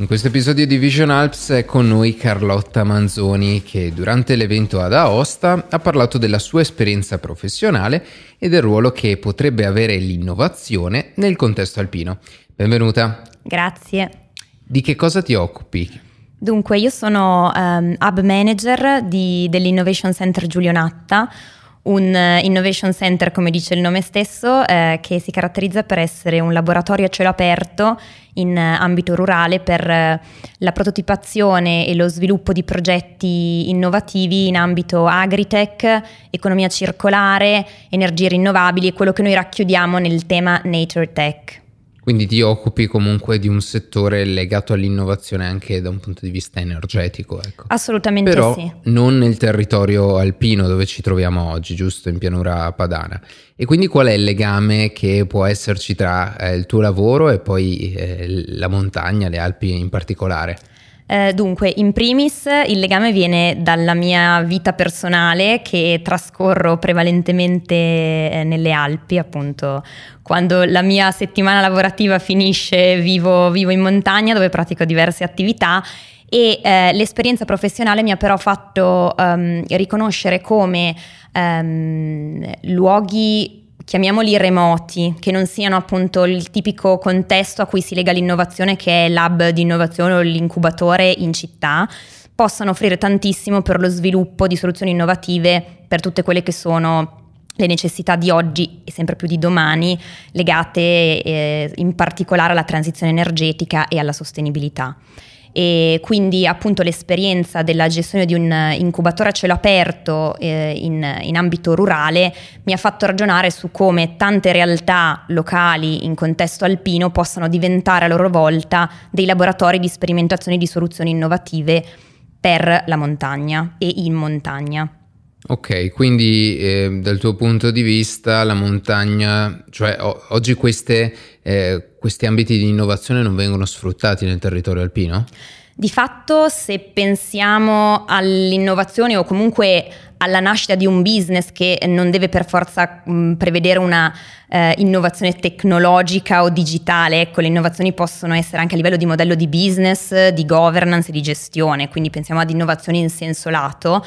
In questo episodio di Vision Alps è con noi Carlotta Manzoni che durante l'evento ad Aosta ha parlato della sua esperienza professionale e del ruolo che potrebbe avere l'innovazione nel contesto alpino. Benvenuta. Grazie. Di che cosa ti occupi? Dunque, io sono um, hub manager di, dell'Innovation Center Giulionatta, un uh, innovation center, come dice il nome stesso, eh, che si caratterizza per essere un laboratorio a cielo aperto in uh, ambito rurale per uh, la prototipazione e lo sviluppo di progetti innovativi in ambito agritech, economia circolare, energie rinnovabili e quello che noi racchiudiamo nel tema Nature Tech. Quindi ti occupi comunque di un settore legato all'innovazione anche da un punto di vista energetico, ecco. Assolutamente Però sì. non nel territorio alpino dove ci troviamo oggi, giusto in pianura padana. E quindi qual è il legame che può esserci tra eh, il tuo lavoro e poi eh, la montagna, le Alpi in particolare? Eh, dunque, in primis il legame viene dalla mia vita personale che trascorro prevalentemente eh, nelle Alpi, appunto. Quando la mia settimana lavorativa finisce, vivo, vivo in montagna dove pratico diverse attività e eh, l'esperienza professionale mi ha però fatto um, riconoscere come um, luoghi chiamiamoli remoti, che non siano appunto il tipico contesto a cui si lega l'innovazione che è l'hub di innovazione o l'incubatore in città, possano offrire tantissimo per lo sviluppo di soluzioni innovative per tutte quelle che sono le necessità di oggi e sempre più di domani legate eh, in particolare alla transizione energetica e alla sostenibilità e quindi appunto l'esperienza della gestione di un incubatore a cielo aperto eh, in, in, ambito rurale mi ha fatto ragionare su come tante realtà locali in contesto alpino possano diventare a loro volta dei laboratori di sperimentazione di soluzioni innovative per la montagna e in montagna. Ok, quindi eh, dal tuo punto di vista la montagna, cioè o- oggi queste, eh, questi ambiti di innovazione non vengono sfruttati nel territorio alpino? Di fatto se pensiamo all'innovazione o comunque alla nascita di un business che non deve per forza mh, prevedere una eh, innovazione tecnologica o digitale, ecco le innovazioni possono essere anche a livello di modello di business, di governance e di gestione, quindi pensiamo ad innovazioni in senso lato.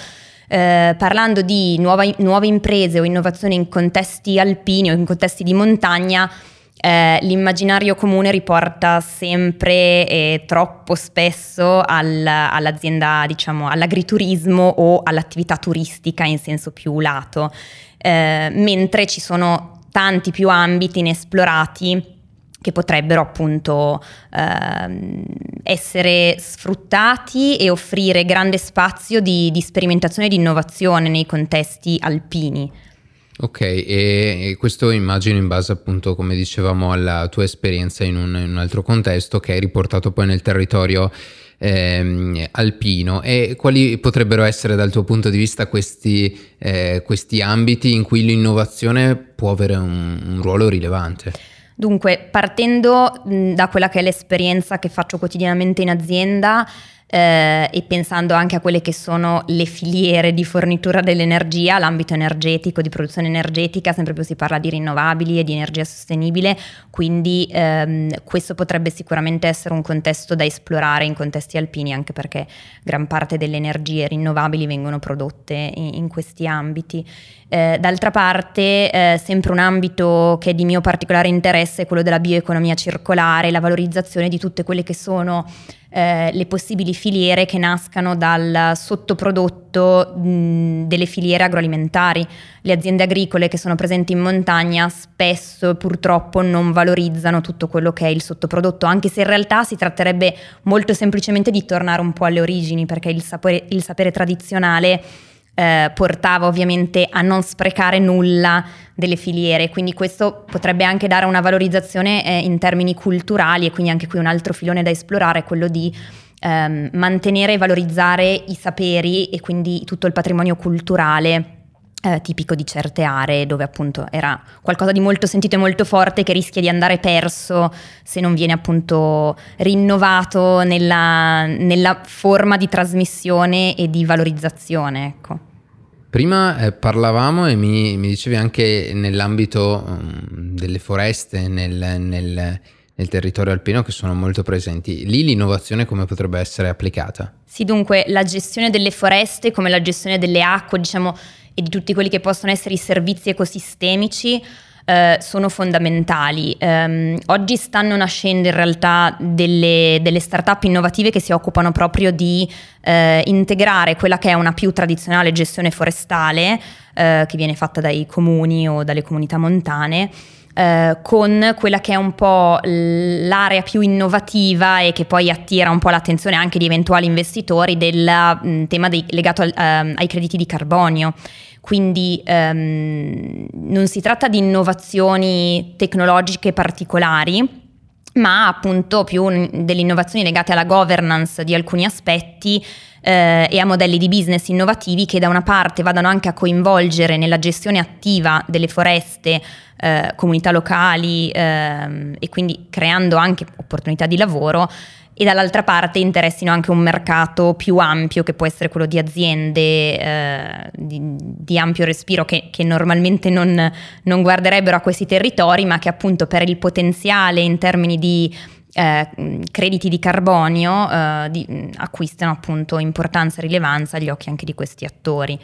Eh, parlando di nuova, nuove imprese o innovazioni in contesti alpini o in contesti di montagna, eh, l'immaginario comune riporta sempre e troppo spesso al, all'azienda, diciamo, all'agriturismo o all'attività turistica in senso più lato, eh, mentre ci sono tanti più ambiti inesplorati che potrebbero appunto ehm, essere sfruttati e offrire grande spazio di, di sperimentazione e di innovazione nei contesti alpini. Ok, e questo immagino in base appunto, come dicevamo, alla tua esperienza in un, in un altro contesto che hai riportato poi nel territorio ehm, alpino e quali potrebbero essere dal tuo punto di vista questi, eh, questi ambiti in cui l'innovazione può avere un, un ruolo rilevante? Dunque, partendo da quella che è l'esperienza che faccio quotidianamente in azienda, eh, e pensando anche a quelle che sono le filiere di fornitura dell'energia, l'ambito energetico, di produzione energetica, sempre più si parla di rinnovabili e di energia sostenibile, quindi ehm, questo potrebbe sicuramente essere un contesto da esplorare in contesti alpini, anche perché gran parte delle energie rinnovabili vengono prodotte in, in questi ambiti. Eh, d'altra parte, eh, sempre un ambito che è di mio particolare interesse è quello della bioeconomia circolare, la valorizzazione di tutte quelle che sono eh, le possibili filiere che nascano dal sottoprodotto mh, delle filiere agroalimentari. Le aziende agricole che sono presenti in montagna spesso purtroppo non valorizzano tutto quello che è il sottoprodotto, anche se in realtà si tratterebbe molto semplicemente di tornare un po' alle origini, perché il sapore, il sapere tradizionale eh, portava ovviamente a non sprecare nulla delle filiere, quindi questo potrebbe anche dare una valorizzazione eh, in termini culturali e quindi anche qui un altro filone da esplorare è quello di ehm, mantenere e valorizzare i saperi e quindi tutto il patrimonio culturale eh, tipico di certe aree dove appunto era qualcosa di molto sentito e molto forte che rischia di andare perso se non viene appunto rinnovato nella, nella forma di trasmissione e di valorizzazione. Ecco. Prima eh, parlavamo e mi, mi, dicevi anche nell'ambito um, delle foreste, nel, nel, nel territorio alpino che sono molto presenti. Lì l'innovazione come potrebbe essere applicata? Sì, dunque la gestione delle foreste come la gestione delle acque, diciamo, e di tutti quelli che possono essere i servizi ecosistemici eh, sono fondamentali. Um, oggi stanno nascendo in realtà delle, delle start-up innovative che si occupano proprio di eh, integrare quella che è una più tradizionale gestione forestale eh, che viene fatta dai comuni o dalle comunità montane. Eh, con quella che è un po' l'area più innovativa e che poi attira un po' l'attenzione anche di eventuali investitori del mh, tema dei, legato al, um, ai crediti di carbonio. Quindi um, non si tratta di innovazioni tecnologiche particolari, ma appunto più delle innovazioni legate alla governance di alcuni aspetti eh, e a modelli di business innovativi che da una parte vadano anche a coinvolgere nella gestione attiva delle foreste eh, comunità locali eh, e quindi creando anche opportunità di lavoro e dall'altra parte interessino anche un mercato più ampio che può essere quello di aziende eh, di, di, ampio respiro che, che normalmente non, non, guarderebbero a questi territori ma che appunto per il potenziale in termini di eh, crediti di carbonio eh, di, acquistano appunto importanza e rilevanza agli occhi anche di questi attori.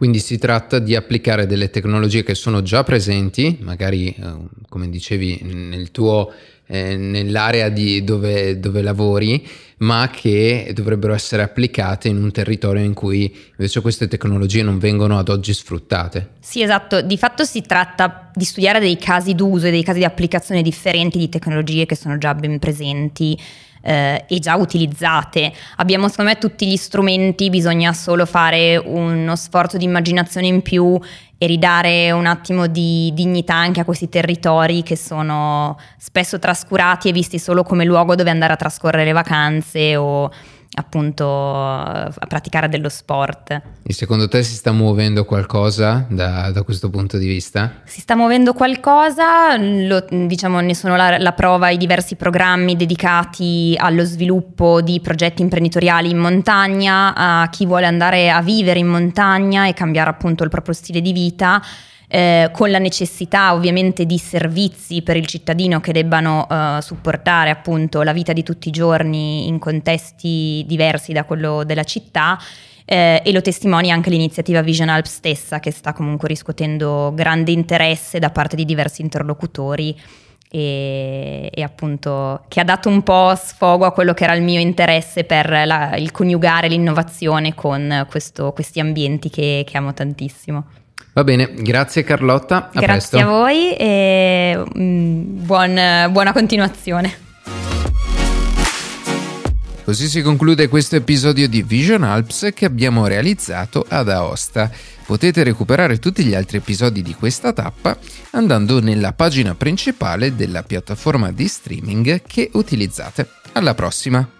Quindi si tratta di applicare delle tecnologie che sono già presenti, magari eh, come dicevi nel tuo, eh, nell'area dove, dove, lavori, ma che dovrebbero essere applicate in un territorio in cui invece queste tecnologie non vengono ad oggi sfruttate. Sì, esatto. Di fatto si tratta di studiare dei casi d'uso e dei casi di applicazione differenti di tecnologie che sono già ben presenti eh, e già utilizzate. Abbiamo secondo me tutti gli strumenti, bisogna solo fare uno sforzo di immaginazione in più e ridare un attimo di dignità anche a questi territori che sono spesso trascurati e visti solo come luogo dove andare a trascorrere le vacanze o appunto a praticare dello sport. E secondo te si sta muovendo qualcosa da, da questo punto di vista? Si sta muovendo qualcosa, lo, diciamo ne sono la, la, prova i diversi programmi dedicati allo sviluppo di progetti imprenditoriali in montagna, a chi vuole andare a vivere in montagna e cambiare appunto il proprio stile di vita eh, con la necessità ovviamente di servizi per il cittadino che debbano eh, supportare appunto la vita di tutti i giorni in contesti diversi da quello della città. Eh, e lo testimonia anche l'iniziativa Vision Alp stessa che sta comunque riscuotendo grande interesse da parte di diversi interlocutori e, e, appunto che ha dato un po' sfogo a quello che era il mio interesse per la, il coniugare l'innovazione con questo, questi ambienti che, che amo tantissimo. Va bene, grazie Carlotta. A grazie presto. a voi e mm, buon, buona continuazione. Così si conclude questo episodio di Vision Alps che abbiamo realizzato ad Aosta. Potete recuperare tutti gli altri episodi di questa tappa andando nella pagina principale della piattaforma di streaming che utilizzate. Alla prossima!